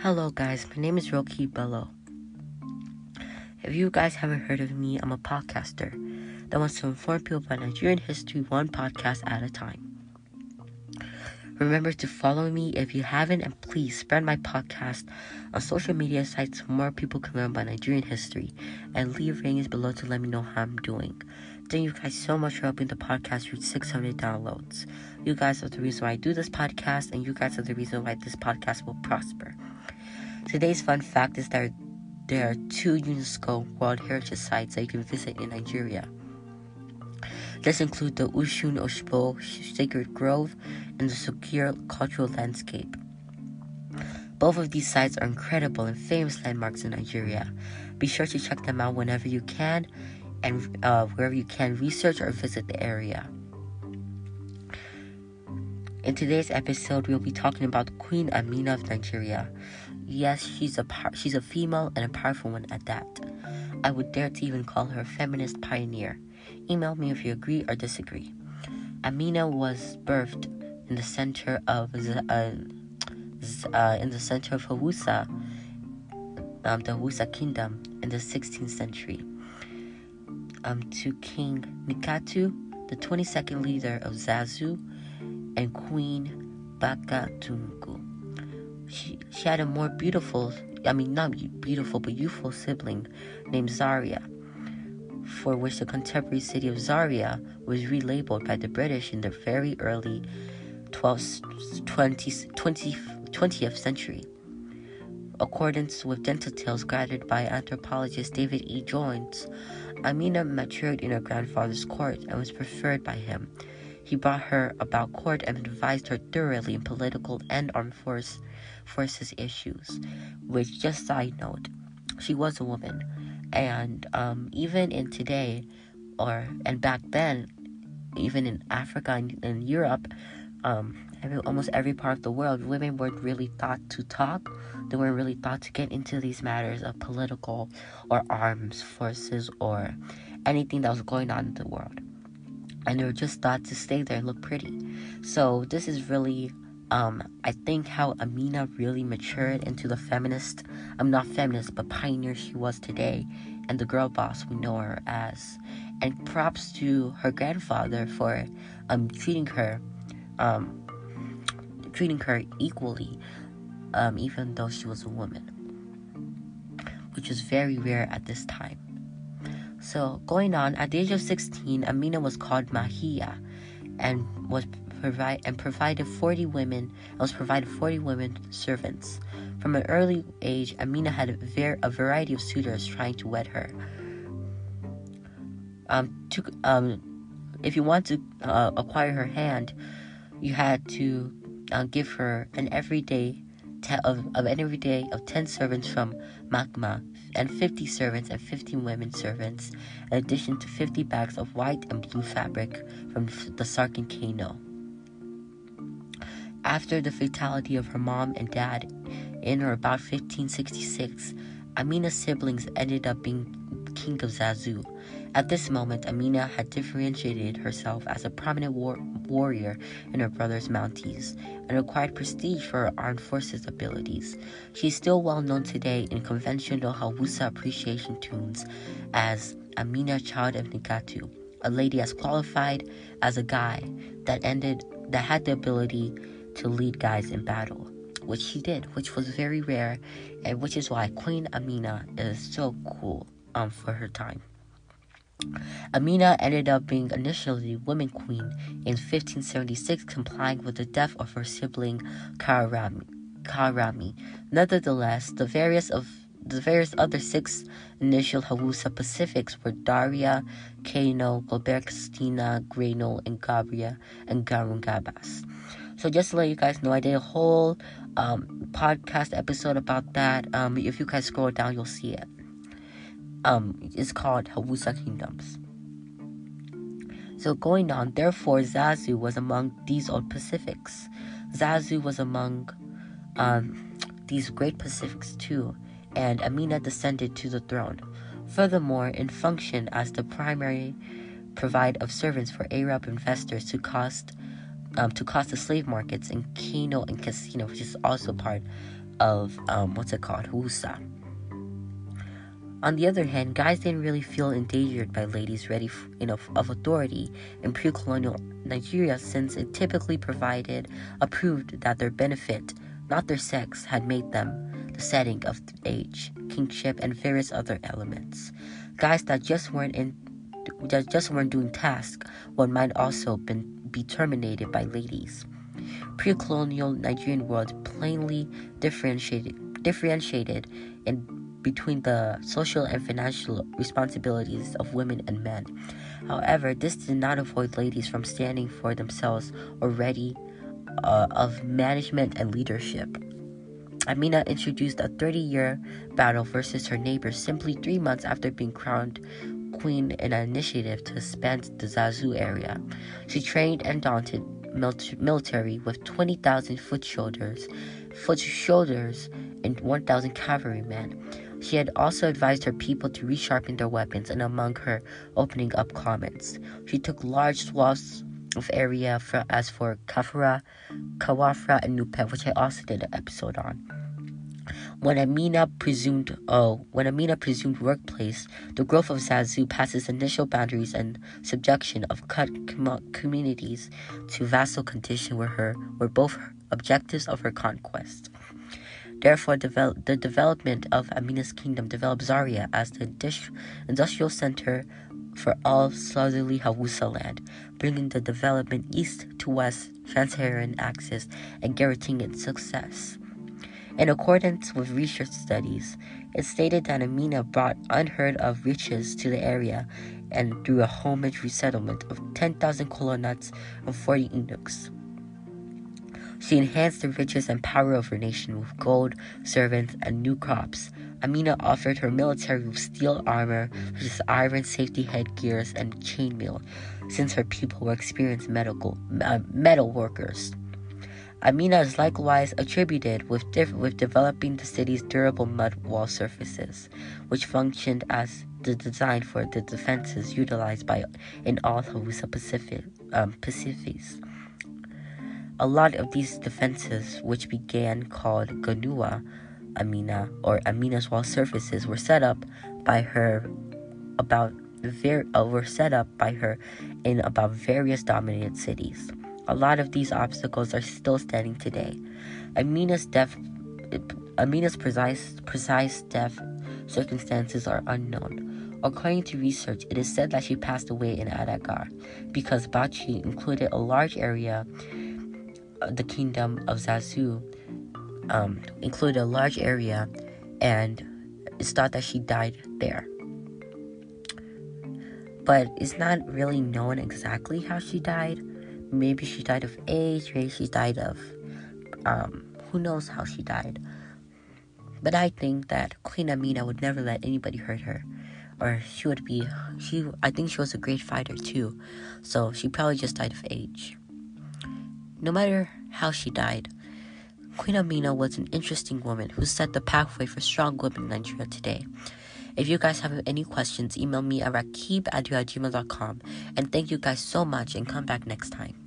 Hello, guys. My name is Roki Bello. If you guys haven't heard of me, I'm a podcaster that wants to inform people about Nigerian history one podcast at a time. Remember to follow me if you haven't, and please spread my podcast on social media sites so more people can learn about Nigerian history. And leave ratings below to let me know how I'm doing. Thank you guys so much for helping the podcast reach 600 downloads. You guys are the reason why I do this podcast, and you guys are the reason why this podcast will prosper. Today's fun fact is that there are two UNESCO World Heritage Sites that you can visit in Nigeria. This include the Osun Osogbo Sacred Grove and the Sukur Cultural Landscape. Both of these sites are incredible and famous landmarks in Nigeria. Be sure to check them out whenever you can and uh, wherever you can research or visit the area. In today's episode, we'll be talking about Queen Amina of Nigeria. Yes, she's a par- she's a female and a powerful one at that. I would dare to even call her feminist pioneer. Email me if you agree or disagree. Amina was birthed in the center of uh, uh, in the center of Hausa, um, the Hausa kingdom in the 16th century. Um, to King Nikatu, the 22nd leader of Zazu, and Queen Bakatungu. She, she had a more beautiful, I mean, not beautiful, but youthful sibling named Zaria, for which the contemporary city of Zaria was relabeled by the British in the very early 12th, 20th, 20th, 20th century. Accordance with dental tales gathered by anthropologist David E. Jones, Amina matured in her grandfather's court and was preferred by him. He brought her about court and advised her thoroughly in political and armed force, forces issues. Which, just side note, she was a woman, and um, even in today, or and back then, even in Africa and in Europe, um, every, almost every part of the world, women weren't really thought to talk. They weren't really thought to get into these matters of political or arms forces or anything that was going on in the world and they were just thought to stay there and look pretty. So this is really, um, I think how Amina really matured into the feminist, I'm not feminist, but pioneer she was today, and the girl boss we know her as. And props to her grandfather for um treating her, um, treating her equally, um, even though she was a woman, which was very rare at this time. So going on, at the age of 16, Amina was called Mahia, and was provide and provided 40 women and was provided 40 women servants. From an early age, Amina had a, ver- a variety of suitors trying to wed her. Um, to, um, if you want to uh, acquire her hand, you had to uh, give her an everyday te- of, of an everyday of 10 servants from Makma and 50 servants and 15 women servants, in addition to 50 bags of white and blue fabric from the Sarkin Kano. After the fatality of her mom and dad in or about 1566, Amina's siblings ended up being king of Zazu. At this moment, Amina had differentiated herself as a prominent war- warrior in her brother's mounties and acquired prestige for her armed forces abilities. She is still well known today in conventional Hausa appreciation tunes as Amina Child of Nikatu, a lady as qualified as a guy that ended that had the ability to lead guys in battle, which she did, which was very rare, and which is why Queen Amina is so cool um, for her time. Amina ended up being initially woman queen in 1576, complying with the death of her sibling Karami. Karami. Nevertheless, the various of the various other six initial Hausa Pacifics were Daria, Kano, Gilbertina, Greno, and Gabria, and Garungabas. So just to let you guys know, I did a whole um, podcast episode about that. Um, if you guys scroll down, you'll see it um, is called Hausa Kingdoms. So going on, therefore Zazu was among these old Pacifics. Zazu was among um, these great Pacifics too, and Amina descended to the throne. Furthermore, in function as the primary provide of servants for Arab investors to cost um, to cost the slave markets in Kano and Casino, which is also part of um, what's it called, Hausa. On the other hand, guys didn't really feel endangered by ladies ready you know, of authority in pre-colonial Nigeria since it typically provided approved that their benefit, not their sex, had made them the setting of age, kingship, and various other elements. Guys that just weren't in that just weren't doing tasks, one might also been, be terminated by ladies. Pre-colonial Nigerian world plainly differentiated differentiated in between the social and financial responsibilities of women and men. However, this did not avoid ladies from standing for themselves already uh, of management and leadership. Amina introduced a 30 year battle versus her neighbors simply three months after being crowned queen in an initiative to expand the Zazu area. She trained and daunted military with 20,000 foot soldiers, foot soldiers, and 1,000 cavalrymen. She had also advised her people to resharpen their weapons and among her opening up comments. She took large swaths of area for, as for Kafra, Kawafra, and Nupe, which I also did an episode on. When Amina presumed, oh, when Amina presumed workplace, the growth of Zazu passes initial boundaries and subjection of cut com- communities to vassal condition were her were both objectives of her conquest. Therefore, develop, the development of Amina's kingdom developed Zaria as the industrial center for all southerly Hausa land, bringing the development east to west trans-Saharan axis and guaranteeing its success. In accordance with research studies, it stated that Amina brought unheard of riches to the area and through a homage resettlement of 10,000 colonels and 40 eunuchs. She enhanced the riches and power of her nation with gold, servants, and new crops. Amina offered her military with steel armor, such as iron safety headgears and chainmail, since her people were experienced medical, uh, metal workers. Amina is likewise attributed with, with developing the city's durable mud wall surfaces, which functioned as the design for the defenses utilized by in all Hausa Pacific, um, Pacifics. A lot of these defenses, which began called Ganua Amina or Amina's wall surfaces, were set up by her about ver- uh, were set up by her in about various dominant cities. A lot of these obstacles are still standing today. Amina's death Amina's precise precise death circumstances are unknown. According to research, it is said that she passed away in Adagar because Bachi included a large area the kingdom of Zazu um, included a large area, and it's thought that she died there. But it's not really known exactly how she died. Maybe she died of age, maybe she died of um, who knows how she died. But I think that Queen Amina would never let anybody hurt her. Or she would be she I think she was a great fighter too. So she probably just died of age. No matter how she died, Queen Amina was an interesting woman who set the pathway for strong women in Nigeria today. If you guys have any questions, email me at rakib at. And thank you guys so much and come back next time.